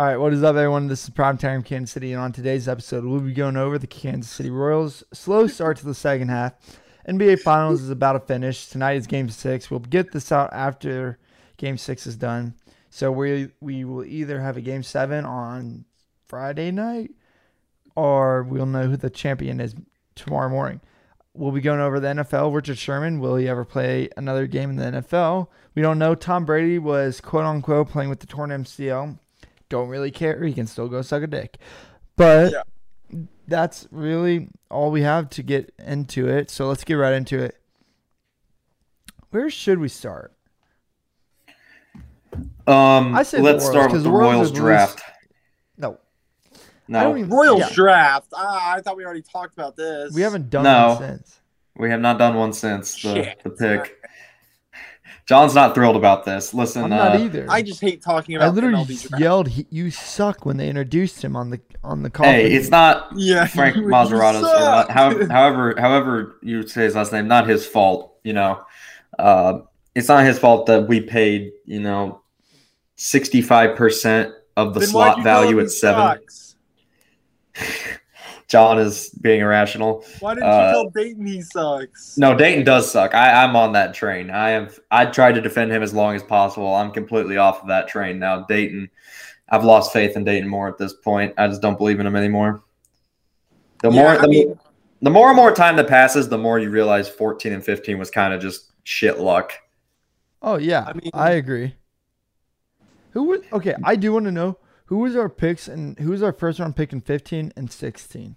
All right, what is up, everyone? This is Prime Primetime Kansas City, and on today's episode, we'll be going over the Kansas City Royals' slow start to the second half. NBA Finals is about to finish. Tonight is Game Six. We'll get this out after Game Six is done. So we we will either have a Game Seven on Friday night, or we'll know who the champion is tomorrow morning. We'll be going over the NFL. Richard Sherman, will he ever play another game in the NFL? We don't know. Tom Brady was quote unquote playing with the torn MCL don't really care. He can still go suck a dick. But yeah. that's really all we have to get into it. So let's get right into it. Where should we start? Um, I said let's start with the Royals, Royals draft. No. No. Even, Royals yeah. draft. Ah, I thought we already talked about this. We haven't done no, one since. We have not done one since the, the pick. John's not thrilled about this. Listen, I'm not uh, either. I just hate talking about. I literally yelled, "You suck!" when they introduced him on the on the call. Hey, it's not yeah, Frank Maseratos. however, however, however you say his last name, not his fault. You know, uh, it's not his fault that we paid. You know, sixty five percent of the then slot value at seven. John is being irrational. Why didn't uh, you tell Dayton he sucks? No, Dayton does suck. I, I'm on that train. I have I tried to defend him as long as possible. I'm completely off of that train now. Dayton, I've lost faith in Dayton more at this point. I just don't believe in him anymore. The yeah, more the, mean, the more and more time that passes, the more you realize 14 and 15 was kind of just shit luck. Oh yeah, I mean, I agree. Who was okay? I do want to know who was our picks and who was our first round pick in 15 and 16?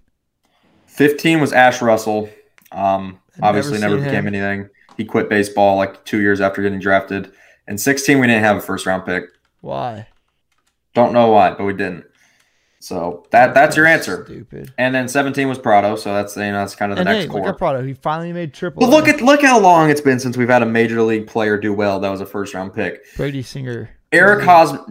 15 was Ashe Russell. Um, obviously, never, never became him. anything. He quit baseball like two years after getting drafted. And 16, we didn't have a first round pick. Why? Don't know why, but we didn't. So that that's your answer. Stupid. And then 17 was Pratto, so that's you know that's kind of the and next hey, core. Look at Pratto. He finally made triple. But look at look how long it's been since we've had a major league player do well. That was a first round pick. Brady Singer. Eric Hosmer.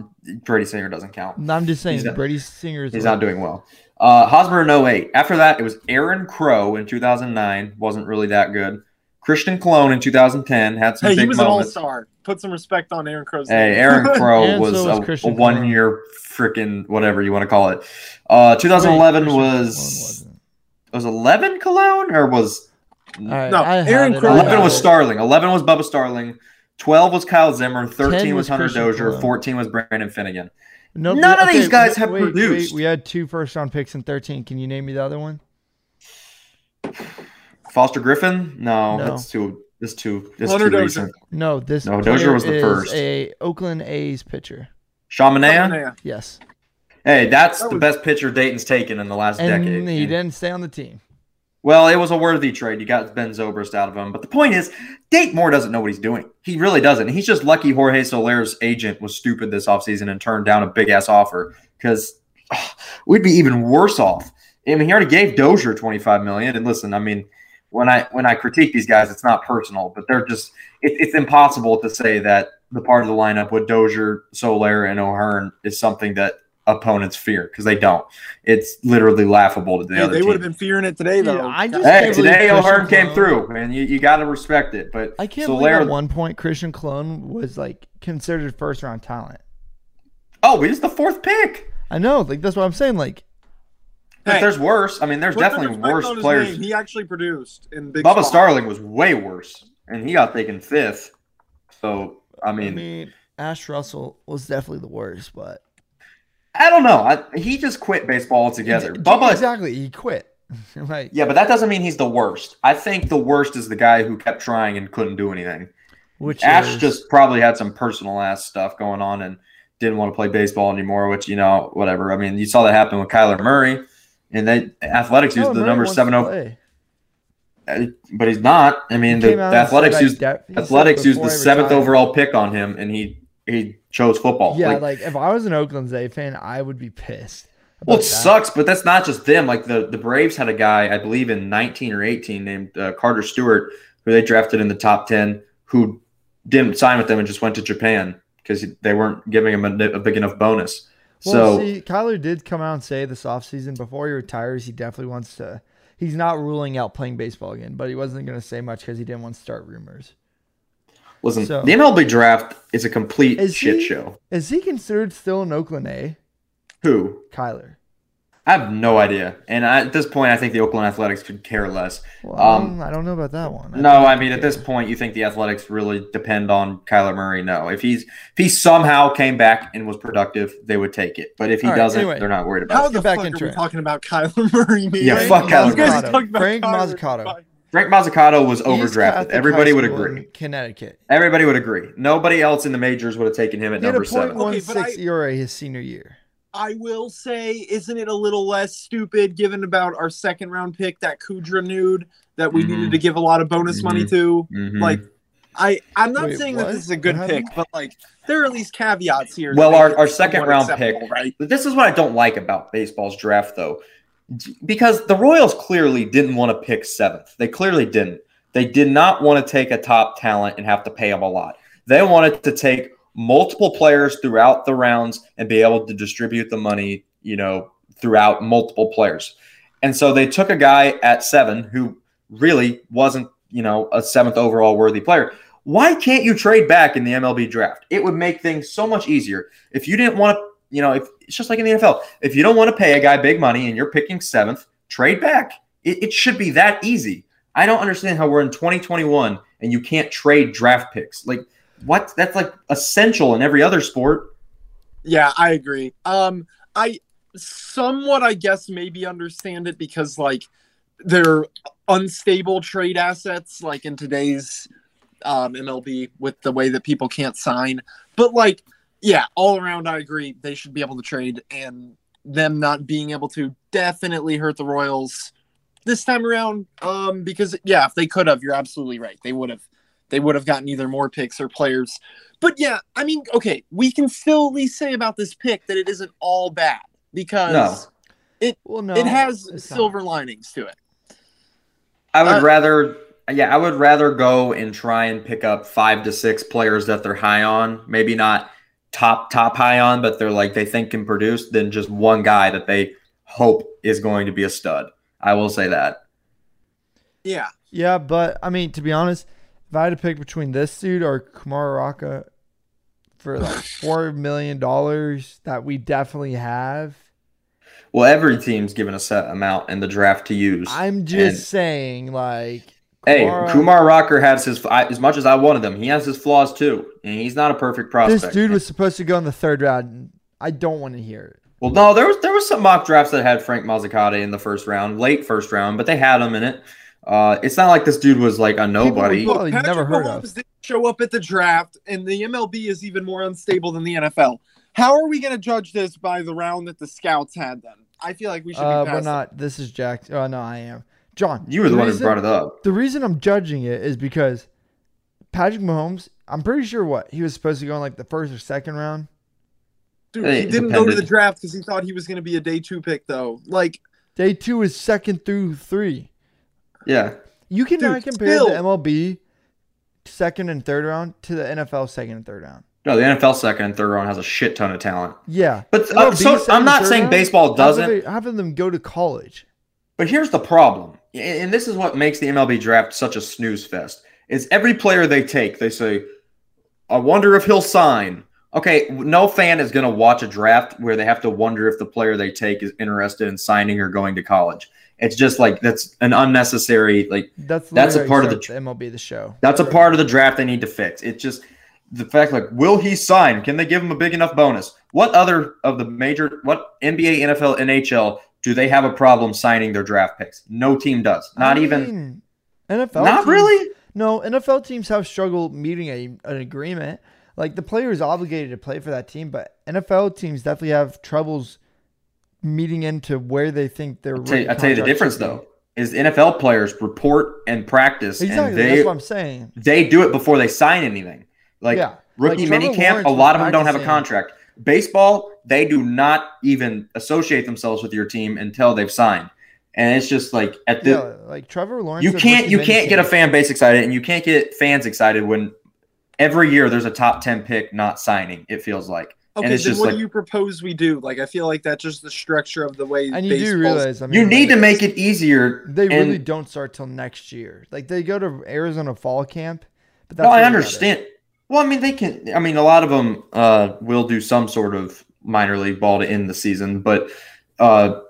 Brady Singer doesn't count. No, I'm just saying Brady Singer is. He's not doing well. Uh, Hosmer in 08. After that, it was Aaron Crow in 2009. Wasn't really that good. Christian Colon in 2010 had some hey, big he was moments. an all-star. Put some respect on Aaron Crow's Hey, name. Aaron Crow was, so was, a, a one-year freaking whatever you want to call it. Uh, 2011 Wait, was was 11 Colon or was right, no Aaron Crow. 11 was Starling. 11 was Bubba Starling. 12 was Kyle Zimmer. 13 was, was Hunter Dozier. Colon. 14 was Brandon Finnegan. None of okay, these guys have wait, produced. Wait, we had two first round picks in 13. Can you name me the other one? Foster Griffin? No, no. that's too. This too. This Hunter too Dozier. recent. No, this. No, Dozier was the first. A Oakland A's pitcher. Sean Manaea? Yes. Hey, that's that the best pitcher Dayton's taken in the last and decade. He didn't stay on the team. Well, it was a worthy trade. You got Ben Zobrist out of him. But the point is, Dayton Moore doesn't know what he's doing. He really doesn't. He's just lucky Jorge Soler's agent was stupid this offseason and turned down a big ass offer because we'd be even worse off. I mean, he already gave Dozier 25 million. And listen, I mean, when I when I critique these guys, it's not personal, but they're just it, it's impossible to say that the part of the lineup with Dozier, Soler, and O'Hearn is something that opponents fear because they don't. It's literally laughable to the hey, other. They would have been fearing it today, though. Yeah, I just hey, today O'Hearn came through, and you, you got to respect it. But I can't believe at one point Christian Colon was like considered first round talent. Oh, he's the fourth pick. I know, like that's what I'm saying. Like, hey, there's worse. I mean, there's definitely worse players. Name. He actually produced in big. Bubba Starling was way worse, and he got taken fifth. So I mean, I mean, Ashe Russell was definitely the worst, but I don't know. I, he just quit baseball altogether. Bubba, exactly. He quit. like, yeah, but that doesn't mean he's the worst. I think the worst is the guy who kept trying and couldn't do anything. Which Ashe is... just probably had some personal ass stuff going on and didn't want to play baseball anymore. Which you know, whatever. I mean, you saw that happen with Kyler Murray, and they athletics used the number seven zero. Uh, but he's not. I mean, the, the athletics used athletics used the seventh overall pick on him, and he he chose football. Yeah, like, like, if I was an Oakland A fan, I would be pissed. Well, it that. sucks, but that's not just them. Like the the Braves had a guy, I believe in 19 or 18, named uh, Carter Stewart, who they drafted in the top 10, who didn't sign with them and just went to Japan because they weren't giving him a, a big enough bonus. Well, so see, Kyler did come out and say this offseason before he retires, he definitely wants to. He's not ruling out playing baseball again, but he wasn't going to say much because he didn't want to start rumors. Listen, so, the MLB draft is a complete is shit he, show. Is he considered still an Oakland A? Who? Kyler. I have no idea. And I, at this point, I think the Oakland Athletics could care less. Well, Um, I don't know about that one. No, I they mean at this point, you think the Athletics really depend on Kyler Murray? No. If he's if he somehow came back and was productive, they would take it. But if he All right, doesn't, anyway. they're not worried How about How the back fuck into are we talking about Kyler Murray? Man? Yeah, fuck You Kyler Murray. Frank Kyler Mozzicato. Murray. Frank Mozzicato was overdrafted. Everybody would agree. Connecticut. Everybody would agree. Nobody else in the majors would have taken him at He had number a seven. point one Okay, but six I- ERA his senior year. I will say, isn't it a little less stupid given about our second round pick, that Kudrna that we Mhm. needed to give a lot of bonus money Mhm. to? Mhm. Like, I I'm not Wait, saying what? that this is a good What pick, but like there are at least caveats here. Well, our- our second round pick- right? But this is what I don't like about baseball's draft, though, because the Royals clearly didn't want to pick seventh. They clearly didn't. They did not want to take a top talent and have to pay them a lot. They wanted to take multiple players throughout the rounds and be able to distribute the money, you know, throughout multiple players. And so they took a guy at seven who really wasn't, you know, a seventh overall worthy player. Why can't you trade back in the MLB draft? It would make things so much easier. If you didn't want to, you know, if it's just like in the NFL, if you don't want to pay a guy big money and you're picking seventh, trade back. It, it should be that easy. I don't understand how we're in 2021 and you can't trade draft picks. Like, what? That's like essential in every other sport. Yeah, I agree. Um, I somewhat, I guess, maybe understand it because like they're unstable trade assets, like in today's um, MLB with the way that people can't sign. But like, yeah, all around, I agree. They should be able to trade, and them not being able to definitely hurt the Royals this time around. Um, because yeah, if they could have, you're absolutely right. They would have. They would have gotten either more picks or players. But yeah, I mean, okay, we can still at least say about this pick that it isn't all bad because Well, no, it has it's not. silver linings to it. I would Uh, rather, yeah, I would rather go and try and pick up five to six players that they're high on. Maybe not top top high on, but they're like they think can produce than just one guy that they hope is going to be a stud. I will say that. Yeah. Yeah, but I mean, to be honest, if I had to pick between this dude or Kumar Rocker for like four million dollars that we definitely have, Well, every team's given a set amount in the draft to use. I'm just And- saying, like, Hey, Kumar- Kumar Rocker has his I, as much as I wanted him. He has his flaws too, and he's not a perfect prospect. This dude was supposed to go in the third round. I don't want to hear it. well, no, there was there was some mock drafts that had Frank Mozzicato in the first round, late first round, but they had him in it. Uh, it's not like this dude was like a nobody. Well, you've never heard of. Didn't show up at the draft, and the MLB is even more unstable than the NFL. How are we going to judge this by the round that the scouts had them? I feel like we should Uh, be we're not. This is Jack. Oh no, I am. John. You were the one who brought it up. The reason I'm judging it is because Patrick Mahomes. I'm pretty sure what he was supposed to go in like the first or second round. Dude, Hey, he didn't go to the draft because he thought he was going to be a day two pick, though. Like, Day two is second through three. Yeah, You cannot Dude, compare still- the MLB second and third round to the NFL second and third round. no, the NFL second and third round has a shit ton of talent. Yeah, But uh, so I'm not saying round, baseball half doesn't. Having them go to college. But here's the problem, and this is what makes the MLB draft such a snooze fest: is every player they take, they say, "I wonder if he'll sign." Okay, no fan is going to watch a draft where they have to wonder if the player they take is interested in signing or going to college. It's just like that's an unnecessary like That's That's a part of the MLB the show. that's a part of the draft they need to fix. It's just the fact like will he sign? Can they give him a big enough bonus? What other of the major what NBA, NFL, NHL do they have a problem signing their draft picks? No team does. Not I even NFL. not teams- really. No, NFL teams have struggled meeting a, an agreement. Like the player is obligated to play for that team, but NFL teams definitely have troubles meeting into where they think their. I'll tell you, I'll tell you the difference though is NFL players report and practice Exactly, and that's what I'm saying. they do it before they sign anything. Like yeah, rookie Like Trevor mini camp, Lawrence a lot of them don't have a contract. Baseball, they do not even associate themselves with your team until they've signed. And it's just like at the Yeah, like Trevor Lawrence. you can't you can't get a fan base excited and you can't get fans excited when every year there's a top 10 pick not signing it feels like okay, it's then just what like- do you propose we do? Like, I feel like that's just the structure of the way. And you do realize, I mean, you need to like, make it easier They and- really don't start till next year. Like they go to Arizona fall camp, but that's no i really about it. understand well i mean they can i mean a lot of them uh will do some sort of minor league ball to end the season. But uh,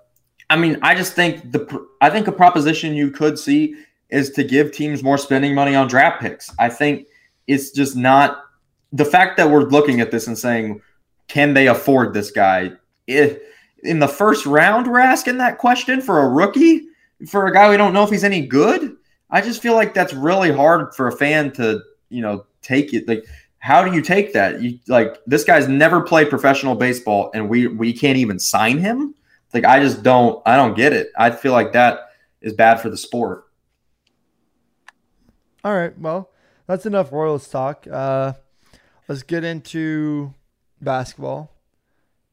I mean, I just think the I think a proposition you could see is to give teams more spending money on draft picks. I think it's just not the fact that we're looking at this and saying, can they afford this guy? If in the first round we're asking that question for a rookie, for a guy we don't know if he's any good. I just feel like that's really hard for a fan to, you know, take it. Like, how do you take that? You like this guy's never played professional baseball, and we we can't even sign him. Like, I just don't, I don't get it. I feel like that is bad for the sport. All right, well, that's enough Royals talk. Uh, let's get into basketball.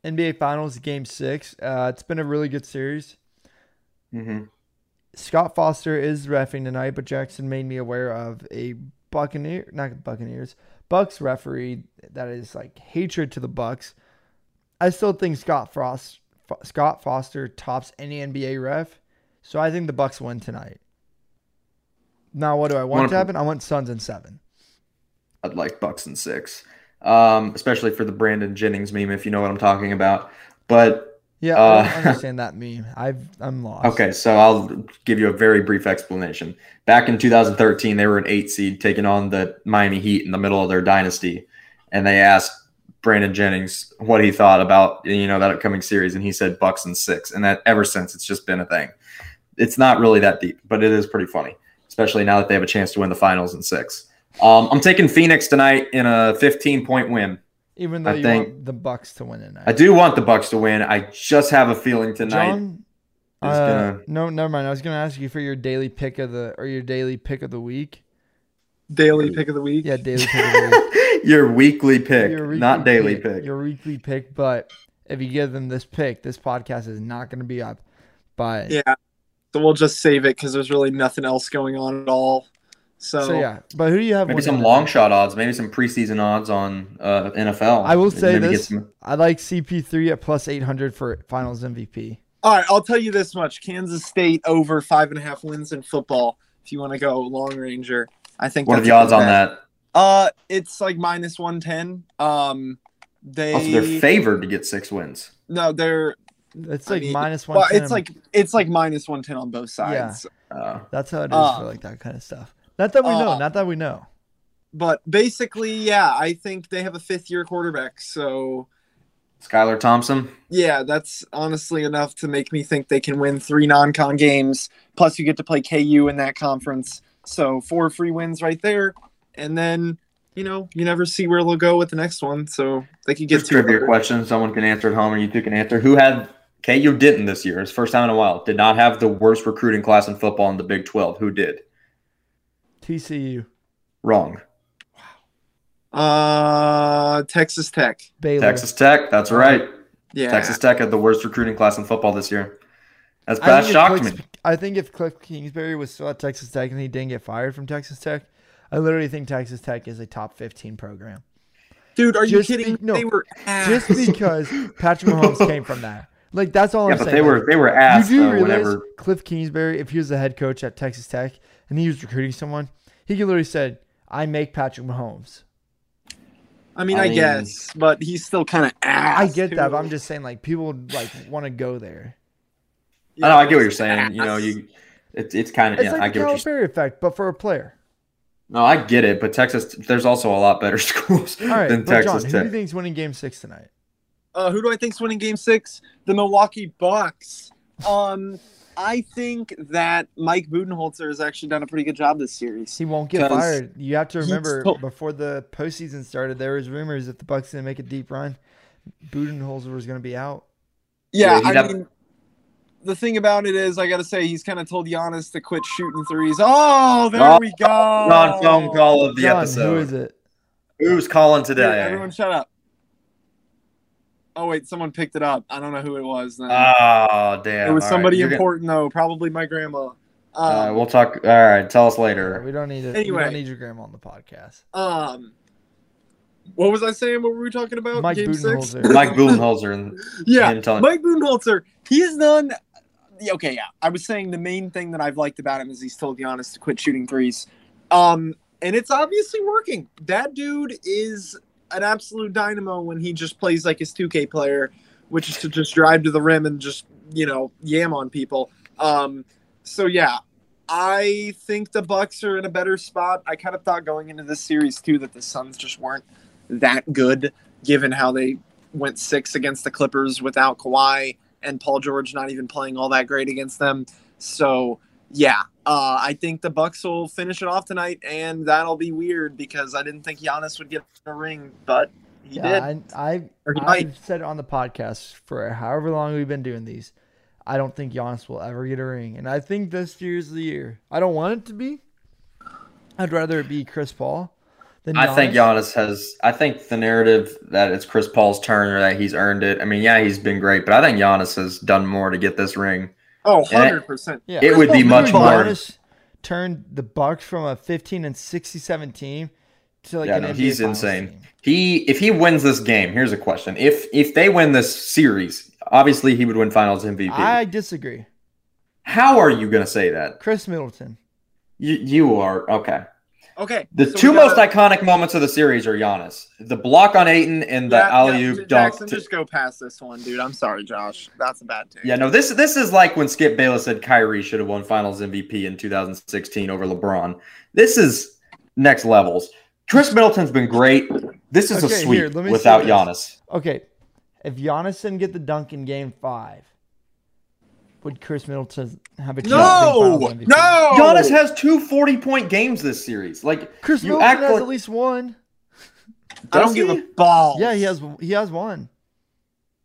NBA Finals, Game Six. Uh, it's been a really good series. Mm-hmm. Scott Foster is refing tonight, but Jackson made me aware of a Buccaneer, not Buccaneers, Bucks referee that is like hatred to the Bucks. I still think Scott Frost, F- Scott Foster tops any NBA ref, so I think the Bucks win tonight. Now, what do I want Wanna- happen? I want Suns in seven. I'd like Bucks and six, um, especially for the Brandon Jennings meme, if you know what I'm talking about. But Yeah, Uh, I understand that meme. I've I'm lost. okay, so I'll give you a very brief explanation. Back in 2013, they were an eight seed taking on the Miami Heat in the middle of their dynasty, and they asked Brandon Jennings what he thought about you know that upcoming series, and he said Bucks and six, and that ever since it's just been a thing. It's not really that deep, but it is pretty funny, especially now that they have a chance to win the finals in six. Um, I'm taking Phoenix tonight in a 15 point win. Even though I you think- want the Bucks to win tonight. I do want the Bucks to win. I just have a feeling tonight. John, is uh, gonna- no, never mind. I was gonna ask you for your daily pick of the or your daily pick of the week. Daily pick of the week. Yeah, daily pick of the week. Your weekly pick, Your weekly not daily pick. Your weekly pick, but if you give them this pick, this podcast is not going to be up. But Yeah. So we'll just save it because there's really nothing else going on at all. So, so yeah. But who do you have? Maybe some long shot odds, maybe some preseason odds on uh, NFL. I will say Maybe this: some- I like CP3 at plus eight hundred for Finals MVP. all right, I'll tell you this much: Kansas State over five and a half wins in football. If you want to go long ranger, I think. what are that's the odds on bet. that? Uh, it's like minus one ten. Um, they Also, they're favored to get six wins. no, they're It's I like mean, minus one. well, it's like it's like minus one ten on both sides. Uh, that's how it is uh, for like that kind of stuff. Not that we know. uh, Not that we know. But basically, yeah, I think they have a fifth year quarterback. So Skylar Thompson. yeah, that's honestly enough to make me think they can win three non-con games. Plus, you get to play KU in that conference. So four free wins right there, and then you know you never see where they'll go with the next one. So they could get Just two. trivia question. Someone can answer at home, or you two can answer. Who had KU didn't this year? It's first time in a while. Did not have the worst recruiting class in football in the Big 12. Who did? TCU, Wrong. Wow. Uh, Texas Tech. Baylor. Texas Tech. That's right. Yeah. Texas Tech had the worst recruiting class in football this year. That's I that shocked Cliff- me. I think if Cliff Kingsbury was still at Texas Tech and he didn't get fired from Texas Tech, I literally think Texas Tech is a top 15 program. Dude, are you kidding? be- no, they were Just because Patrick Mahomes came from that. Like, that's all Yeah, I'm but saying. they were they were ass you do though. realize Whenever Cliff Kingsbury, if he was the head coach at Texas Tech and he was recruiting someone, he could literally said, I make Patrick Mahomes. I mean, I I, mean- guess, but he's still kind of ass. I get that, but I'm just saying, like, people would, like want to go there. I know I get what you're he's saying. You know, you it's it's kind of It's yeah. like I the get what you're. Calipari effect, but for a player. No, I get it, but Texas, there's also a lot better schools All right, than but John, Texas who do you think's winning Game Six tonight? Uh, who do I think's winning Game Six? The Milwaukee Bucks. Um, I think that Mike Budenholzer has actually done a pretty good job this series. He won't get fired. You have to remember still- before the postseason started, there was rumors that the Bucks gonna make a deep run. Budenholzer was gonna be out. Yeah, Yeah, I have- mean, the thing about it is, I got to say, he's kind of told Giannis to quit shooting threes. Oh, there Oh, we go. Non phone call of the John, episode. who is it? Who's calling Dude, today? everyone, shut up. Oh wait, someone picked it up. I don't know who it was. Then. Oh damn! it was All right, somebody you're gonna- important though, probably my grandma. Um, Uh, we'll talk. All right, tell us later. we don't need it. We don't need your grandma on the podcast. Um, what was I saying? What were we talking about? Mike Game six? Budenholzer. Mike Budenholzer and Yeah, telling. Mike Budenholzer. He's done. Okay, yeah. I was saying the main thing that I've liked about him is he's told Giannis to quit shooting threes, um, and it's obviously working. That dude is an absolute dynamo when he just plays like his 2K player, which is to just drive to the rim and just you know yam on people. Um, so yeah, I think the Bucks are in a better spot. I kind of thought going into this series too that the Suns just weren't that good, given how they went six against the Clippers without Kawhi and Paul George not even playing all that great against them. So yeah, uh, I think the Bucks will finish it off tonight, and that'll be weird because I didn't think Giannis would get a ring, but he Yeah, did. I, I, he I've might. said it on the podcast for however long we've been doing these. I don't think Giannis will ever get a ring, and I think this year's the year. I don't want it to be. I'd rather it be Chris Paul than I think Giannis has. I think the narrative that it's Chris Paul's turn or that he's earned it. I mean, yeah, he's been great, but I think Giannis has done more to get this ring. Oh, 100%. Yeah, It would be much more- Giannis turned the Bucks from a 15 and 67 team to like yeah, an no, NBA he's insane. team. He if he wins this game, here's a question: if if they win this series, obviously he would win Finals MVP. I disagree. How are you going to say that? Khris Middleton. You you are okay. Okay. The so we two got- most iconic moments of the series are Giannis: the block on Ayton and the Yeah, alley yeah, oop dunk. Jackson, to- just go past this one, dude. I'm sorry, Josh. That's a bad take. Yeah, no, this this is like when Skip Bayless said Kyrie should have won Finals MVP in 2016 over LeBron. This is next levels. Khris Middleton's been great. This is a Okay, sweep here, let me say without this. Giannis. Okay, if Giannis didn't get the dunk in Game Five, would Khris Middleton have a chance? No, to win Finals MVP? no. Giannis has two 40 point games this series. Like Khris you Middleton act has like at least one. I don't give a ball. Yeah, he has. He has one.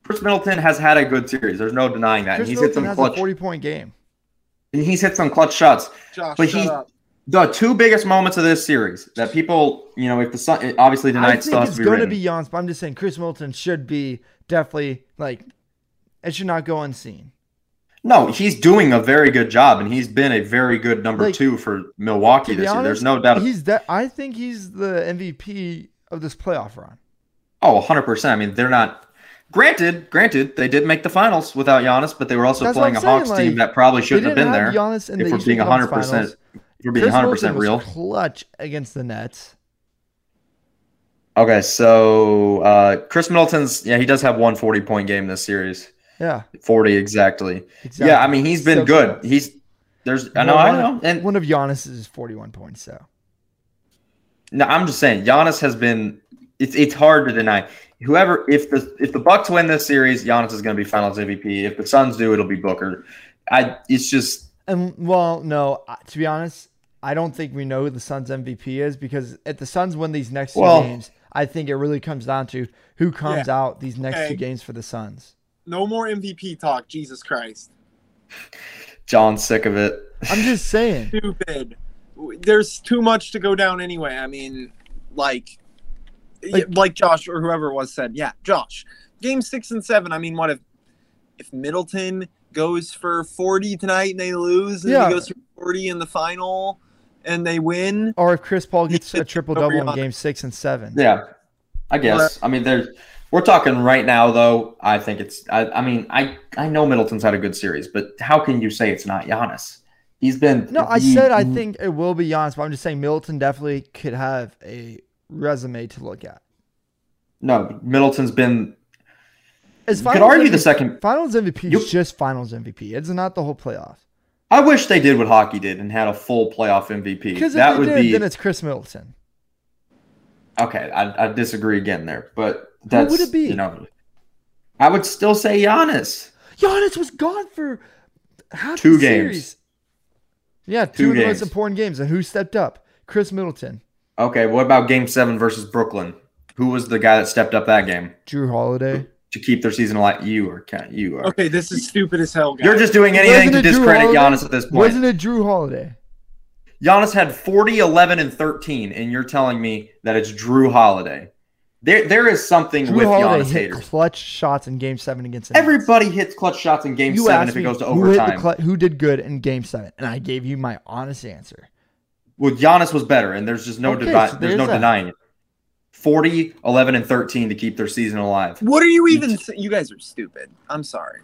Khris Middleton has had a good series. There's no denying that. Khris And he's hit Middleton some has clutch. a forty-point game. and he's hit some clutch shots. Josh, But shut he- up. The two biggest moments of this series that people, you know, if the sun, obviously I tonight think still has it's going to be Giannis, but I'm just saying Khris Middleton should be definitely like it should not go unseen. No, he's doing a very good job, and he's been a very good number Like, two for Milwaukee this year. There's no doubt. He's that. I think he's the MVP of this playoff run. Oh, 100%. I mean, they're not. Granted, granted, they did make the finals without Giannis, but they were also That's playing a saying, Hawks like, team that probably shouldn't have been there. have Giannis in if the we're being 100%, Finals. if we're being Khris 100% Middleton real. clutch against the Nets. Okay, so uh, Khris Middleton's, yeah, he does have one 40 point game this series. Yeah, 40 exactly. exactly. Yeah, I mean, he's been So good. close. He's, there's, I know, Well, I know. And one of Giannis's is 41 points. So No, I'm just saying Giannis has been. It's it's hard to deny. Whoever, if the if the Bucks win this series, Giannis is going to be Finals MVP. If the Suns do, it'll be Booker. I. It's just and well, no, I- to be honest, I don't think we know who the Suns MVP is because if the Suns win these next two Well- games, I think it really comes down to who comes out these next Okay. two games for the Suns. No more MVP talk. Jesus Christ. John's sick of it. I'm just saying. Stupid. There's too much to go down anyway. I mean, like, Like- like, Josh or whoever it was said. Yeah, Josh. Game six and seven. I mean, what if if Middleton goes for 40 tonight and they lose, and Yeah. he goes for 40 in the final and they win? Or if Chris Paul gets a triple double in game six and seven. Yeah, I guess. I mean, there's. We're talking right now, though. I think it's. I, I mean, I I know Middleton's had a good series, but how can you say it's not Giannis? He's been. No, I said I think it will be Giannis, but I'm just saying Middleton definitely could have a resume to look at. no. Middleton's been. As You could argue the second. Finals MVP You- is just Finals MVP. It's not the whole playoff. I wish they did what hockey did and had a full playoff MVP. Because if That they would did, be then it's Khris Middleton. okay. I, I disagree again there, but that's would it be? You know, I would still say Giannis. Giannis was gone for half Two the games. series. Yeah, two, Two of the most important games. And who stepped up? Khris Middleton, Okay, what about Game Seven versus Brooklyn? Who was the guy that stepped up that game Jrue Holiday. to keep their season alive? You or Ken? You are. Okay, this is stupid as hell, guys. You're just doing anything to discredit Holiday? Giannis at this point. Wasn't it Jrue Holiday? Giannis had 40, 11, and 13, and you're telling me that it's Jrue Holiday. There, there is something Jrue with Holiday Giannis hit haters. clutch shots in Game Seven against the Nets. Everybody hits clutch shots in Game You Seven asked if it goes to who overtime. clu- who did good in Game Seven, and I gave you my honest answer. well, Giannis was better, and there's just no Okay, devi- so there's no there's that. denying it. 40, 11, and 13 to keep their season alive. What are you even? sa- You guys are stupid. I'm sorry.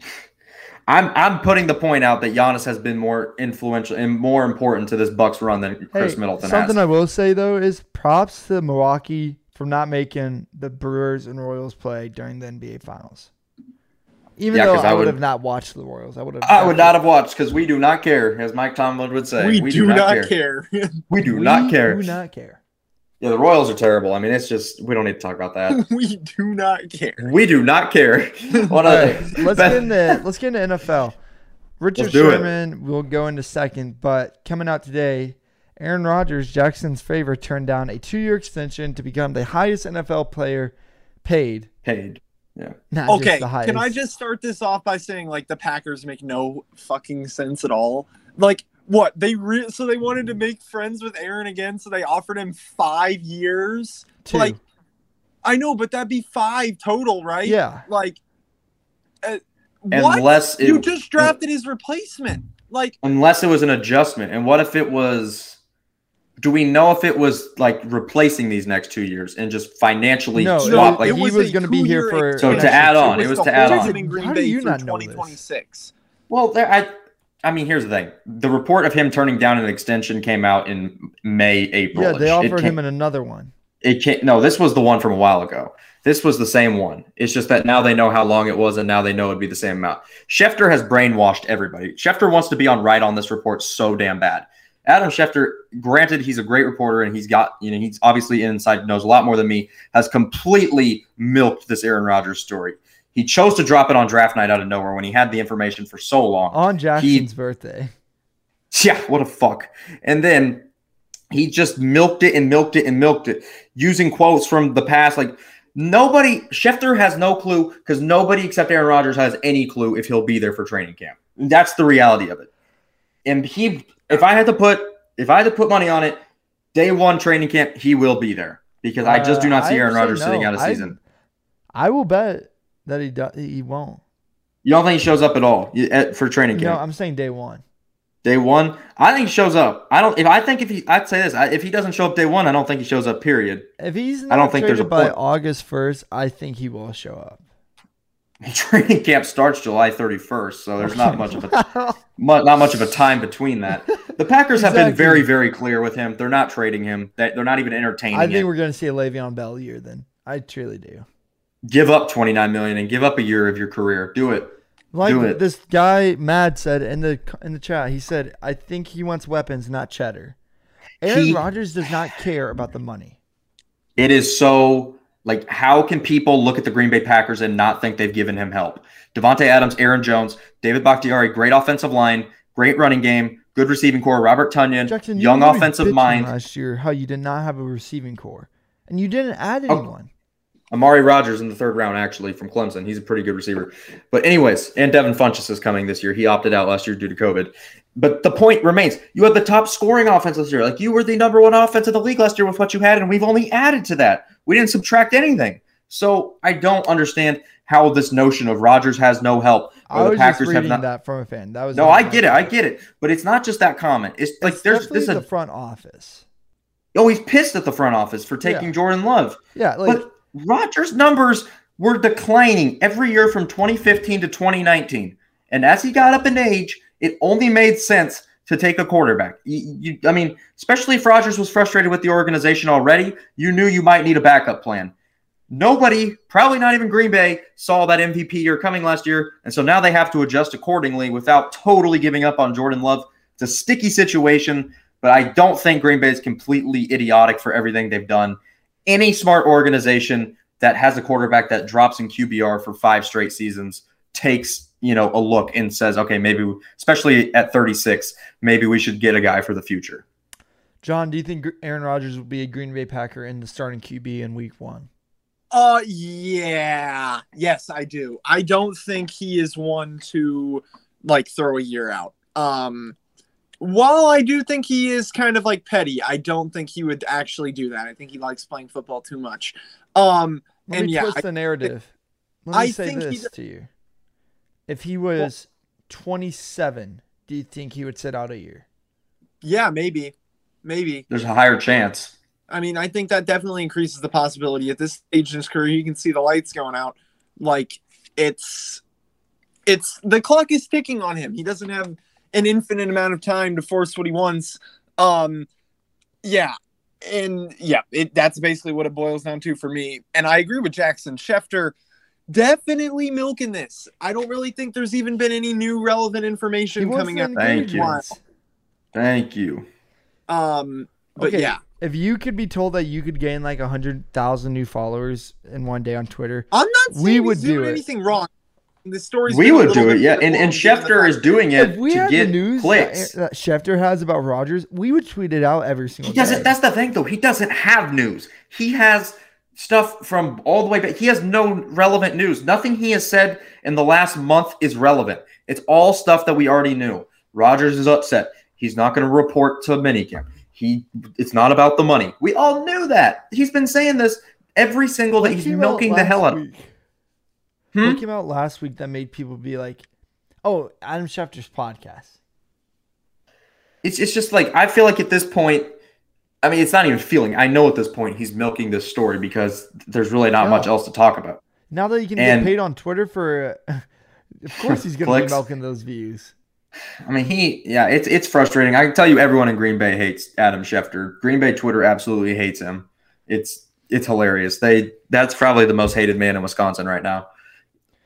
I'm I'm putting the point out that Giannis has been more influential and more important to this Bucks run than Khris Hey, Middleton something has. I will say though is props to Milwaukee from not making the Brewers and Royals play during the NBA Finals. Even Yeah, though 'cause I, I would would- have not watched the Royals, I would have. I would not have watched because we do not care, as Mike Tomlin would say. we, do, not care. We do We not care. We do not care. Yeah, the Royals are terrible. I mean, it's just we don't need to talk about that. we do not care. we do not care. One right, let's get into let's get into NFL. Richard Let's it. Sherman will go into second, but coming out today, Aaron Rodgers, Jackson's favorite, turned down a two-year extension to become the highest NFL player paid. paid. Not just Okay, the highest. can I just start this off by saying like the Packers make no fucking sense at all? Like what they re- so they wanted to make friends with Aaron again, so they offered him five years. Two. Like I know, but that'd be five total, right? yeah, Like, uh, what? Unless it, you just drafted his replacement. Like, unless it was an adjustment. And what if it was? Do we know if it was like replacing these next two years and just financially No, swap? Like it was a gonna be here for- So to add on, it was the to add on. time in Green How do you not know this? 2026. Well, there, I, I mean, here's the thing: the report of him turning down an extension came out in May, April. yeah, they offered him another one. It can't. No, this was the one from a while ago. This was the same one. It's just that now they know how long it was, and now they know it'd be the same amount. Schefter has brainwashed everybody. Schefter wants to be on right on this report so damn bad. Adam Schefter, granted, he's a great reporter and he's got, you know, he's obviously inside, knows a lot more than me, has completely milked this Aaron Rodgers story. He chose to drop it on draft night out of nowhere when he had the information for so long. On Jackson's birthday. Yeah, what a fuck. And then he just milked it and milked it and milked it using quotes from the past. Like nobody, Schefter has no clue because nobody except Aaron Rodgers has any clue if he'll be there for training camp. That's the reality of it. And he, if I had to put, if I had to put money on it, day one training camp, he will be there because I just do Uh, not see I Aaron Rodgers sitting out a season. I will bet that he do, he won't. You don't think he shows up at all for training camp? No, I'm saying day one. Day one, I think he shows up. I don't. If I think if he, I'd say this: I, if he doesn't show up day one, I don't think he shows up. Period. If he's not I don't think there's a by point. August first, I think he will show up. Training camp starts July 31st, so there's not much of a not much of a time between that. The Packers have been very, very clear with him. They're not trading him. They- They're not even entertaining I think it. we're going to see a Le'Veon Bell year. Then I truly do. Give up 29 million and give up a year of your career. Do it. Like Do it. this guy Mad said in the in the chat, he said, "I think he wants weapons, not cheddar." Aaron Rodgers does not care about the money. It is so like how can people look at the Green Bay Packers and not think they've given him help? Davante Adams, Aaron Jones, David Bakhtiari, great offensive line, great running game, good receiving core, Robert Tonyan, Jackson, you young offensive mind. last year. How you did not have a receiving core, and you didn't add Oh. anyone. Amari Rodgers in the third round, actually, from Clemson. He's a pretty good receiver. But, anyways, and Devin Funchess is coming this year. He opted out last year due to COVID. But the point remains you had the top scoring offense this year. Like, you were the number one offense in the league last year with what you had, and we've only added to that. We didn't subtract anything. So, I don't understand how this notion of Rodgers has no help. I Or the was Packers just reading not. that from a fan. That was No, I get it. I get it. But it's not just that comment. It's like It's there's definitely this. the A, front office. oh, he's pissed at the front office for taking Yeah. Jordan Love. Yeah, like but Rodgers' numbers were declining every year from 2015 to 2019. And as he got up in age, it only made sense to take a quarterback. You, you, I mean, especially if Rodgers was frustrated with the organization already, you knew you might need a backup plan. Nobody, probably not even Green Bay, saw that MVP year coming last year. And so now they have to adjust accordingly without totally giving up on Jordan Love. It's a sticky situation, but I don't think Green Bay is completely idiotic for everything they've done. Any smart organization that has a quarterback that drops in QBR for five straight seasons takes you know a look and says, okay, maybe especially at 36, maybe we should get a guy for the future. John, do you think Aaron Rodgers will be a Green Bay Packer in the starting QB in Week One? Uh, yeah. Yes, I do. I don't think he is one to like throw a year out. Um, while I do think he is kind of like petty, I don't think he would actually do that. I think he likes playing football too much. Um, Let And me yeah, twist I- the narrative. Let me I say think this he's- to you: If he was 27, do you think he would sit out a year? yeah, maybe, maybe. There's a higher chance. I mean, I think that definitely increases the possibility at this stage in his career. He can see the lights going out. Like it's, it's the clock is ticking on him. He doesn't have an infinite amount of time to force what he wants. Um, yeah, and yeah, it, that's basically what it boils down to for me. And I agree with Jackson Schefter. Definitely milking this. I don't really think there's even been any new relevant He information wants coming to out. Thank you. us. Thank you. Um, but Okay, yeah, If you could be told that you could gain like a hundred thousand new followers in one day on Twitter, I'm not We we would would do do it. wrong. The story's We would do it, yeah. And and long, given the Schefter is doing if it we to had get the news clicks. that, that Schefter has about Rodgers, we would tweet it out every single He doesn't. day. That's the thing, though. He doesn't have news. He has stuff from all the way back. He has no relevant news. Nothing he has said in the last month is relevant. It's all stuff that we already knew. Rodgers is upset. He's not going to report to minicamp. He. It's not about the money. We all knew that. He's been saying this every single day. He's milking the hell out of. week? Hmm? What came out last week that made people be like, "Oh, Adam Schefter's podcast." It's it's just like I feel like at this point, I mean, it's not even feeling. I know at this point he's milking this story because there's really not Yeah. much else to talk about. Now that he can And- get paid on Twitter for, of course he's going to be milking those views. I mean, he yeah, it's it's frustrating. I can tell you, everyone in Green Bay hates Adam Schefter. Green Bay Twitter absolutely hates him. It's it's hilarious. They that's probably the most hated man in Wisconsin right now.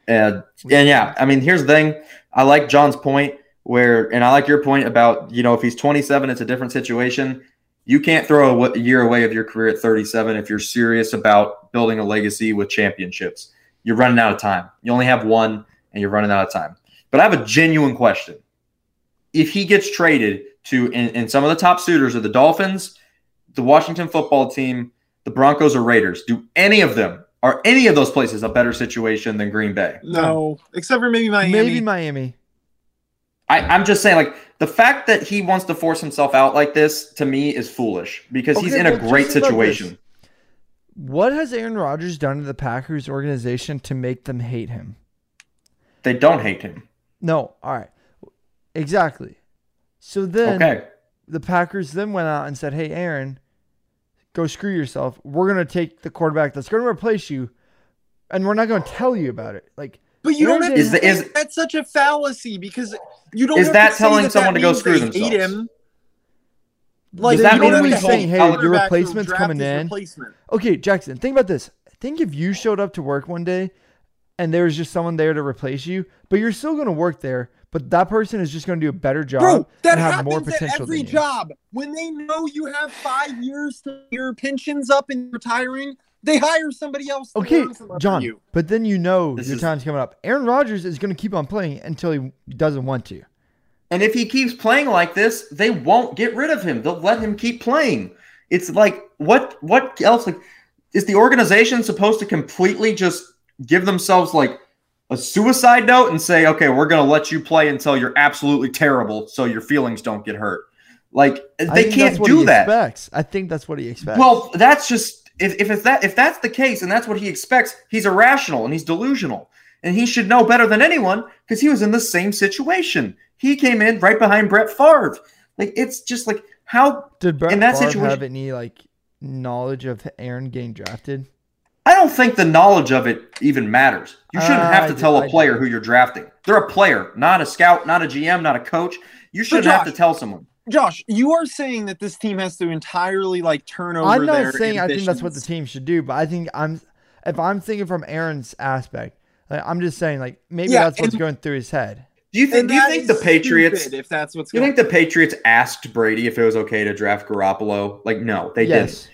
And and yeah, I mean, here's the thing. I like John's point where, and I like your point about you know if he's 27, it's a different situation. You can't throw a, a year away of your career at 37 if you're serious about building a legacy with championships. You're running out of time. You only have one, and you're running out of time. But I have a genuine question if he gets traded to and, and some of the top suitors are the Dolphins, the Washington football team, the Broncos or Raiders, do any of them are any of those places a better situation than Green Bay? No, except for maybe Miami. Maybe Miami. I, I'm just saying, like the fact that he wants to force himself out like this to me is foolish because he's in a great situation. What has Aaron Rodgers done to the Packers organization to make them hate him? They don't hate him. No. All right. Exactly. So then Okay. the Packers then went out and said, "Hey, Aaron, go screw yourself. We're gonna take the quarterback that's going to replace you, and we're not going to tell you about it." Like, But you don't have Is to is- that's such a fallacy because you don't. Is have that telling that someone that to go screw themselves? him. Like Does that mean we have to told say, hey, "Hey, your replacement's coming in"? Replacement. okay, Jackson, think about this. Think if you showed up to work one day, and there was just someone there to replace you, but you're still going to work there, but that person is just going to do a better job Bro, that and have more at potential every than you. job. When they know you have five years to your pensions up and retiring, they hire somebody else. To Okay, learn from John, you. but then you know This your is- time's coming up. Aaron Rodgers is going to keep on playing until he doesn't want to. And if he keeps playing like this, they won't get rid of him. They'll let him keep playing. It's like what what else like is the organization supposed to completely just give themselves like a suicide note and say, "Okay, we're going to let you play until you're absolutely terrible so your feelings don't get hurt." Like I they think can't that's what do he that. Expects. I think that's what he expects. Well, that's just if, if it's that if that's the case and that's what he expects, he's irrational and he's delusional. And he should know better than anyone because he was in the same situation. He came in right behind Brett Favre. Like it's just like how did Brett in that Favre situation- have any like knowledge of Aaron getting drafted? I don't think the knowledge of it even matters. You shouldn't Uh, have to do- tell I a player do. who you're drafting. They're a player, not a scout, not a GM, not a coach. You shouldn't have to tell someone. Josh, you are saying that this team has to entirely like turn over. I'm not their saying I think that's what the team should do, but I think I'm if I'm thinking from Aaron's aspect, like, I'm just saying like maybe Yeah, that's what's and- going through his head. Do you think do you think the Patriots if that's what's do you going think the Patriots asked Brady if it was okay to draft Garoppolo? Like no, they yes. didn't.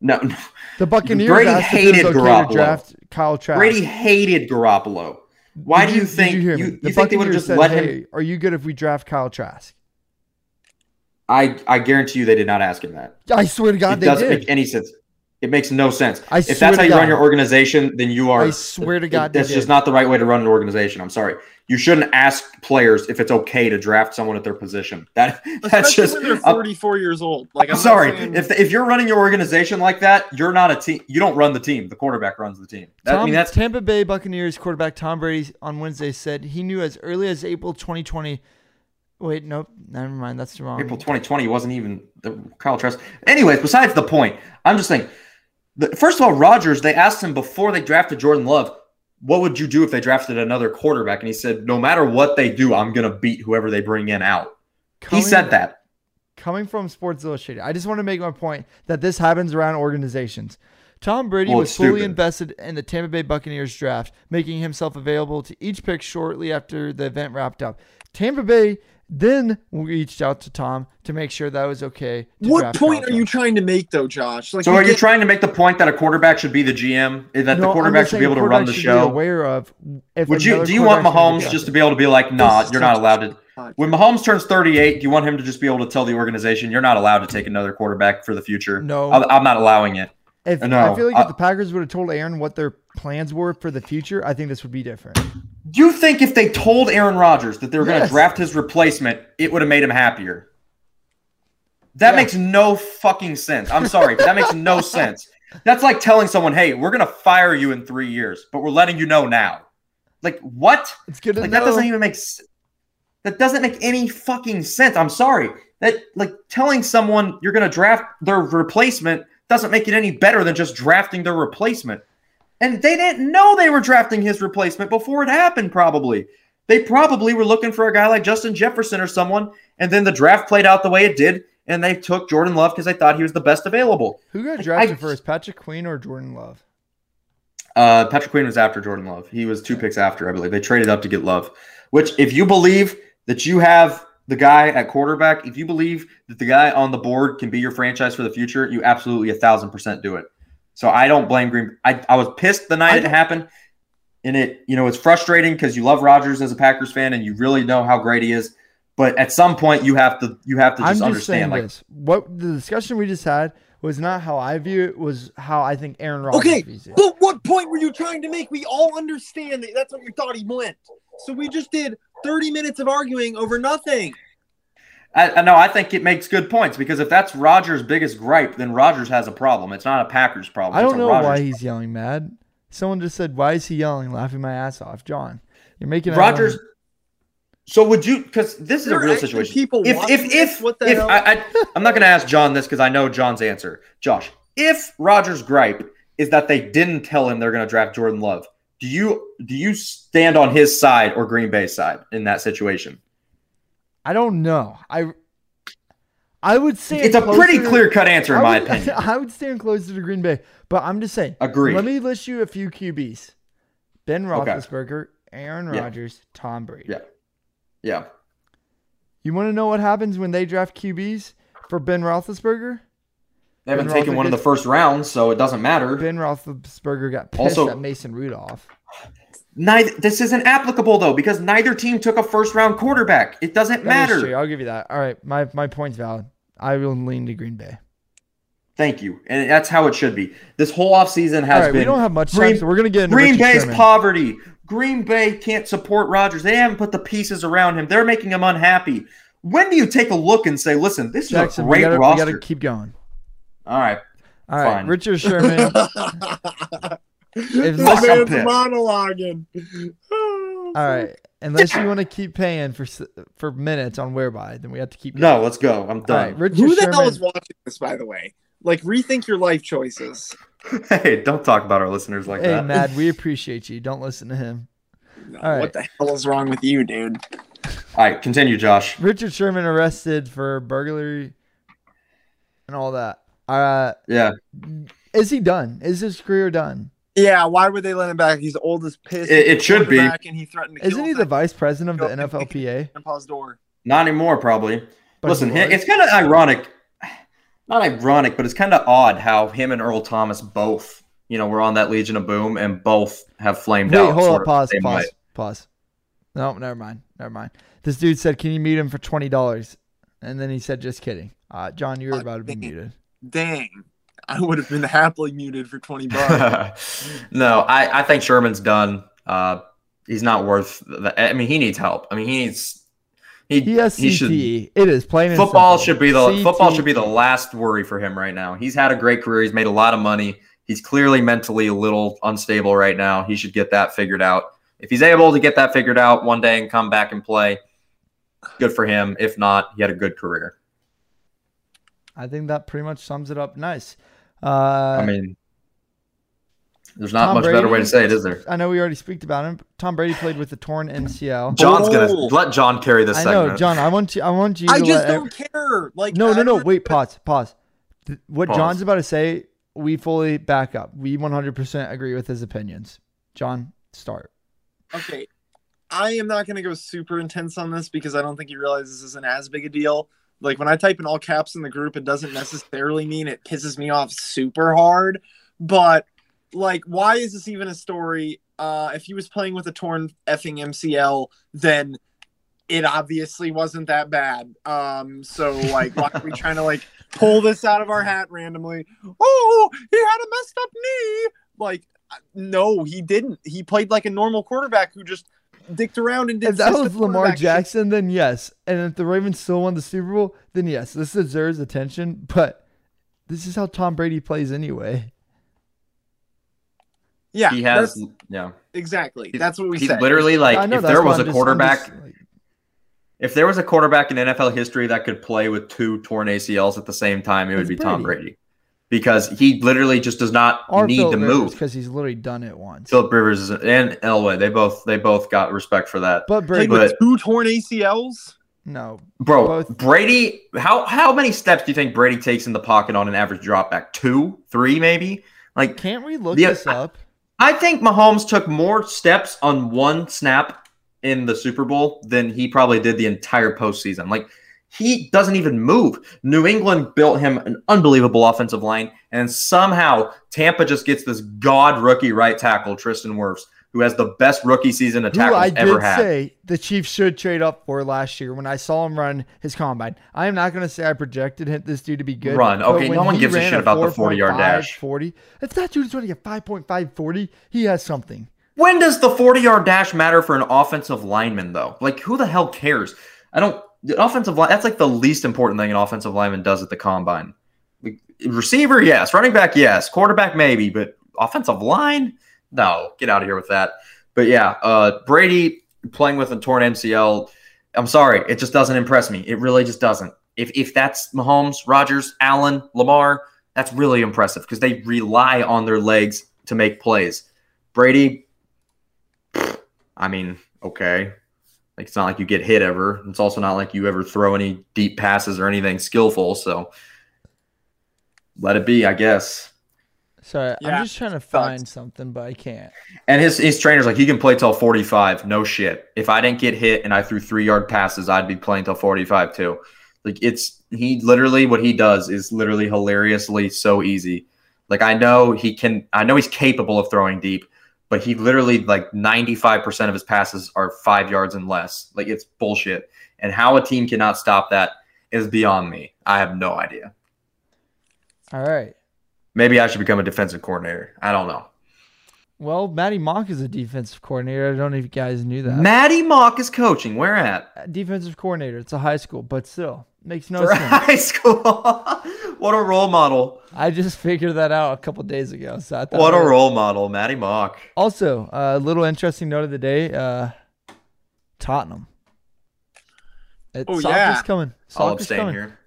No, The Buccaneers Brady asked if it was hated okay Garoppolo. to draft Kyle Trask. Brady hated Garoppolo. Why Did do you did think you, hear you, me? you The think they would have Buccaneers just said, let hey, him? Are you good if we draft Kyle Trask? I I guarantee you they did not ask him that. I swear to God, they didn't. it they doesn't did. make any sense. It makes no sense. I if that's how you God. run your organization, then you are. I swear to God, that's just did. not the right way to run an organization. I'm sorry. You shouldn't ask players if it's okay to draft someone at their position. That that's just. when they're I'm- 44 years old. Like I'm I'm, sorry. saying- If if you're running your organization like that, you're not a team. You don't run the team. The quarterback runs the team. That, Tom, I mean, that's Tampa Bay Buccaneers quarterback Tom Brady on Wednesday said he knew as early as April 2020. Wait, nope, never mind. That's wrong. April 2020 wasn't even the Kyle Trask. Anyways, besides the point, I'm just saying. The, first of all, Rodgers, they asked him before they drafted Jordan Love, what would you do if they drafted another quarterback? And he said, no matter what they do, I'm going to beat whoever they bring in out. He said that. coming from Sports Illustrated, I just want to make my point that this happens around organizations. Tom Brady Well, was it's fully stupid. invested in the Tampa Bay Buccaneers draft, making himself available to each pick shortly after the event wrapped up. Tampa Bay then we reached out to Tom to make sure that was okay. to What point Kyle are you Trask. trying to make though, Josh? Like, So we are you trying to make the point that a quarterback should be the GM? Eh, that No, the quarterback should be able to run the quarterbacks should be show? Aware of if Would you do you want quarterback's gonna Mahomes just to be able to be like, nah, This you're not allowed to when Mahomes turns 38, do you want him to just be able to tell the organization you're not allowed to take another quarterback for the future? No. I'm I'm not allowing it. If No, I feel like I- if the Packers would have told Aaron what their plans were for the future, I think this would be different. Do you think if they told Aaron Rodgers that they were going to draft his replacement, it would have made him happier? That Yeah. makes no fucking sense. I'm sorry, but that makes no sense. That's like telling someone, "Hey, we're going to fire you in 3 years, but we're letting you know now." Like, what? It's good Like know. that doesn't even make that doesn't make any fucking sense. I'm sorry. That like telling someone you're going to draft their replacement doesn't make it any better than just drafting their replacement. And they didn't know they were drafting his replacement before it happened probably. They probably were looking for a guy like Justin Jefferson or someone and then the draft played out the way it did and they took Jordan Love because they thought he was the best available. Who got drafted I- first, Patrick Queen or Jordan Love? Uh, Patrick Queen was after Jordan Love. He was two picks after, I believe. They traded up to get Love. Which, if you believe that you have the guy at quarterback, if you believe that the guy on the board can be your franchise for the future, you absolutely a thousand percent do it. So I don't blame Green. I, I was pissed the night I- it happened, and it you know it's frustrating because you love Rodgers as a Packers fan and you really know how great he is. But at some point, you have to you have to I'm just just understand. Like this. What the discussion we just had was not how I view it, was how I think Aaron Rodgers Okay, views it. But what point were you trying to make? We all understand that that's what you thought he meant. So we just did 30 minutes of arguing over nothing. I, I know. I think it makes good points because if that's Rodgers' biggest gripe, then Rodgers has a problem. It's not a Packers problem. I don't a know Rodgers why he's yelling mad. Someone just said, "Why is he yelling?" Laughing my ass off, John. You're making Rogers." Rodgers. So would you? Because this is There a real situation. people if watching if this? if What the if hell? I, I I'm not going to ask John this because I know John's answer. Josh, if Rodgers' gripe is that they didn't tell him they're going to draft Jordan Love, do you do you stand on his side or Green Bay's side in that situation? I don't know. I I would say It's a pretty clear cut answer in my would, opinion. I would stand closer to Green Bay, but I'm just saying. Agreed. Let me list you a few QBs: Ben Okay. Roethlisberger, Aaron Yeah. Rodgers, Tom Brady. Yeah. Yeah. You want to know what happens when they draft QBs for Ben Roethlisberger? They haven't Ben taken one in the first round, so it doesn't matter. Ben Roethlisberger got pissed Also- at Mason Rudolph. Neither this isn't applicable though because neither team took a first round quarterback. It doesn't That is matter. I'll give you that. All right, my my point's valid. I will lean to Green Bay. Thank you, and that's how it should be. This whole offseason All has right, been we don't have much Green- time, so we're gonna get into Green Richard Bay's Sherman. poverty. Green Bay can't support Rodgers. They haven't put the pieces around him. They're making him unhappy. When do you take a look and say, "Listen, this is Jackson, a we great gotta, we gotta keep going. All right, All right, Fine. Richard Sherman. this Fuck, man's pissed. monologuing. All right, unless you want to keep paying for for minutes on whereby, then we have to keep. no, let's go. I'm done. right, Richard Who the Sherman. hell is watching this, by the way? Like, rethink your life choices. Hey, don't talk about our listeners like hey, that. Mad, we appreciate you. Don't listen to him. No, All right. What the hell is wrong with you, dude? All right, continue, Josh. Richard Sherman arrested for burglary and all that. Uh, Yeah, is he done? Is his career done? Yeah, why would they let him back? He's old as piss. It- it should be. Quarterback, And he threatened to Isn't kill he the vice president of the NFLPA? grandpa's door. not anymore, probably. But Listen, it's kind of ironic. Not ironic, but it's kind of odd how him and Earl Thomas both, you know, were on that Legion of Boom and both have flamed Wait, out. hold sort up, pause, pause, way. pause. No, never mind, never mind. This dude said, "Can you mute him for twenty dollars?" And then he said, "Just kidding." Uh, John, you were Uh, about to be dang. muted. Dang. I would have been happily muted for 20 bucks. no, I, I think Sherman's done. Uh, he's not worth. The, I mean, he needs help. I mean, he needs. He, He has he should. It is plain Football simple. should be the football should be the last worry for him right now. He's had a great career. He's made a lot of money. He's clearly mentally a little unstable right now. He should get that figured out. If he's able to get that figured out one day and come back and play, good for him. If not, he had a good career. I think that pretty much sums it up. Nice. Uh, I mean, There's not Tom much better way to say it, is there? I know we already speak about him. Tom Brady played with the torn MCL. John's gonna Oh. let John carry this I segment. know, John. I want you. I want you. I to just don't care. Like No, no, I no. don't- Wait, pause, pause. What Pause. John's about to say, we fully back up. We 100% agree with his opinions. John, start. Okay. I am not going to go super intense on this because I don't think he realizes this isn't as big a deal. Like when I type in all caps in the group, it doesn't necessarily mean it pisses me off super hard. But like, why is this even a story? Uh, if he was playing with a torn effing MCL, then it obviously wasn't that bad. Um, so like, why are we trying to like pull this out of our hat randomly? Oh, he had a messed up knee. Like, no, he didn't. He played like a normal quarterback who just dicked around and did. If that was Lamar quarterback shit. Jackson, then yes. And if the Ravens still won the Super Bowl, then yes, this deserves attention. But this is how Tom Brady plays anyway. yeah, he has, yeah. exactly. He's- That's what we He's said. literally like, if there was I'm a quarterback, just, like, if there was a quarterback in NFL history that could play with two torn ACLs at the same time, it would It's be Tom Brady. Brady, because he literally just does not or need Philip to Rivers, move. because he's literally done it once. Philip Rivers and Elway, they both they both got respect for that. but Brady, But- two torn ACLs. no, Bro, Both- Brady, how how many steps do you think Brady takes in the pocket on an average drop back? Two, three, maybe? Like can't we look Yeah, this up? I think Mahomes took more steps on one snap in the Super Bowl than he probably did the entire postseason. Like he doesn't even move. New England built him an unbelievable offensive line, and somehow Tampa just gets this god rookie right tackle, Tristan Wirfs, who has the best rookie season Who tackles I did ever say the Chiefs should trade up for last year when I saw him run his combine. I am not going to say I projected him, this dude to be good. Run. Okay, no one gives a shit about the 40-yard 4.5 dash. 40. If that dude's running a 5.5 40, he has something. When does the 40 yard dash matter for an offensive lineman, though? Like, who the hell cares? I don't. The offensive line, that's like the least important thing an offensive lineman does at the combine. Receiver, yes. Running back, yes. Quarterback, maybe. But offensive line, no. Get out of here with that. But yeah, uh, Brady playing with a torn MCL, I'm sorry. It just doesn't impress me. It really just doesn't. If, if that's Mahomes, Rodgers, Allen, Lamar, that's really impressive because they rely on their legs to make plays. Brady, I mean, okay. Like it's not like you get hit ever. It's also not like you ever throw any deep passes or anything skillful. So let it be, I guess. Sorry, Yeah, I'm just trying to find something, but I can't. And his his trainer's like he can play till 45. No shit. If I didn't get hit and I threw three yard passes, I'd be playing till 45 too. Like it's he literally what he does is literally hilariously so easy. Like I know he can I know he's capable of throwing deep, but he literally like 95% of his passes are five yards and less. Like it's bullshit. And how a team cannot stop that is beyond me. I have no idea. All right. Maybe I should become a defensive coordinator. I don't know. Well, Matty Mock is a defensive coordinator. I don't know if you guys knew that. Matty Mock is coaching. Where at? defensive coordinator. It's a high school, but still makes no For sense. high school. what a role model. I just figured that out a couple days ago. So I thought What a would- role model. Matty Mock. Also, a little interesting note of the day: uh, Tottenham. It, Oh, soccer's yeah. coming. I'll Soccer's abstain coming. here.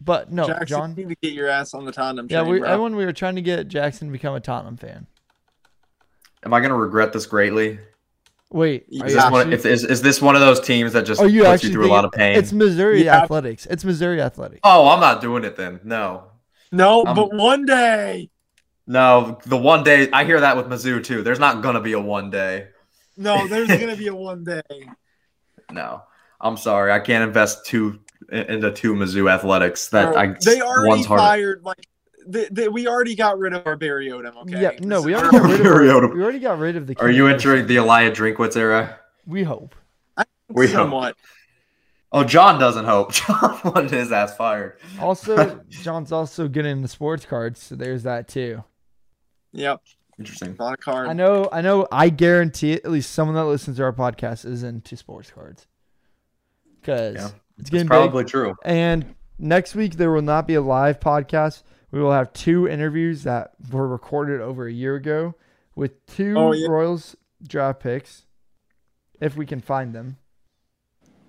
But no, Jackson, John. you need to get your ass on the Tottenham Yeah, train, we, bro. everyone we were trying to get Jackson to become a Tottenham fan. Am I going to regret this greatly? Wait, Is you Is this, one, actually- if, is, is this one of those teams that just are you puts actually you through a lot of pain? It's Missouri Yeah. Athletics. It's Missouri Athletics. oh, I'm not doing it then. No. no, Um, but one day. No, the one day, I hear that with Mizzou too. There's not going to be a one day. No, there's gonna be a one day. No. I'm sorry. I can't invest two into two Mizzou athletics. That Bro, I they already one's harder. fired like they, they, we already got rid of our Barry Odom. Okay. Yeah, no, we already got rid of. Mariota. we already got rid of the. Are you Kennedy entering the Eliah Drinkwitz era? We hope. We hope. Oh, John doesn't hope. John wanted his ass fired. Also, John's also getting in the sports cards, so there's that too. Yep, Interesting. not a card. I know, I know. I guarantee at least someone that listens to our podcast is into sports cards because Yeah, it's It's getting big. probably true. And next week there will not be a live podcast. We will have two interviews that were recorded over a year ago with two Oh, yeah. Royals draft picks, if we can find them.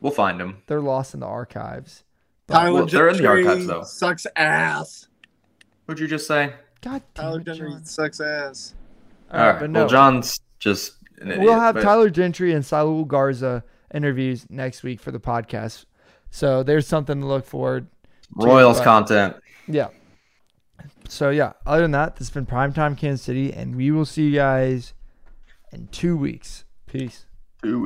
We'll find them. They're lost in the archives. Tyler Well, they're in the Gentry archives, though. Sucks ass. What'd you just say? God damn Tyler it, Gentry John. sucks ass. All All right, right. but no. Well, John's just an idiot. we'll have but- Tyler Gentry and Saul Garza interviews next week for the podcast. So there's something to look forward. To, Royals but- content. Yeah. So yeah, other than that, this has been Primetime Kansas City, and we will see you guys in two weeks. Peace. Two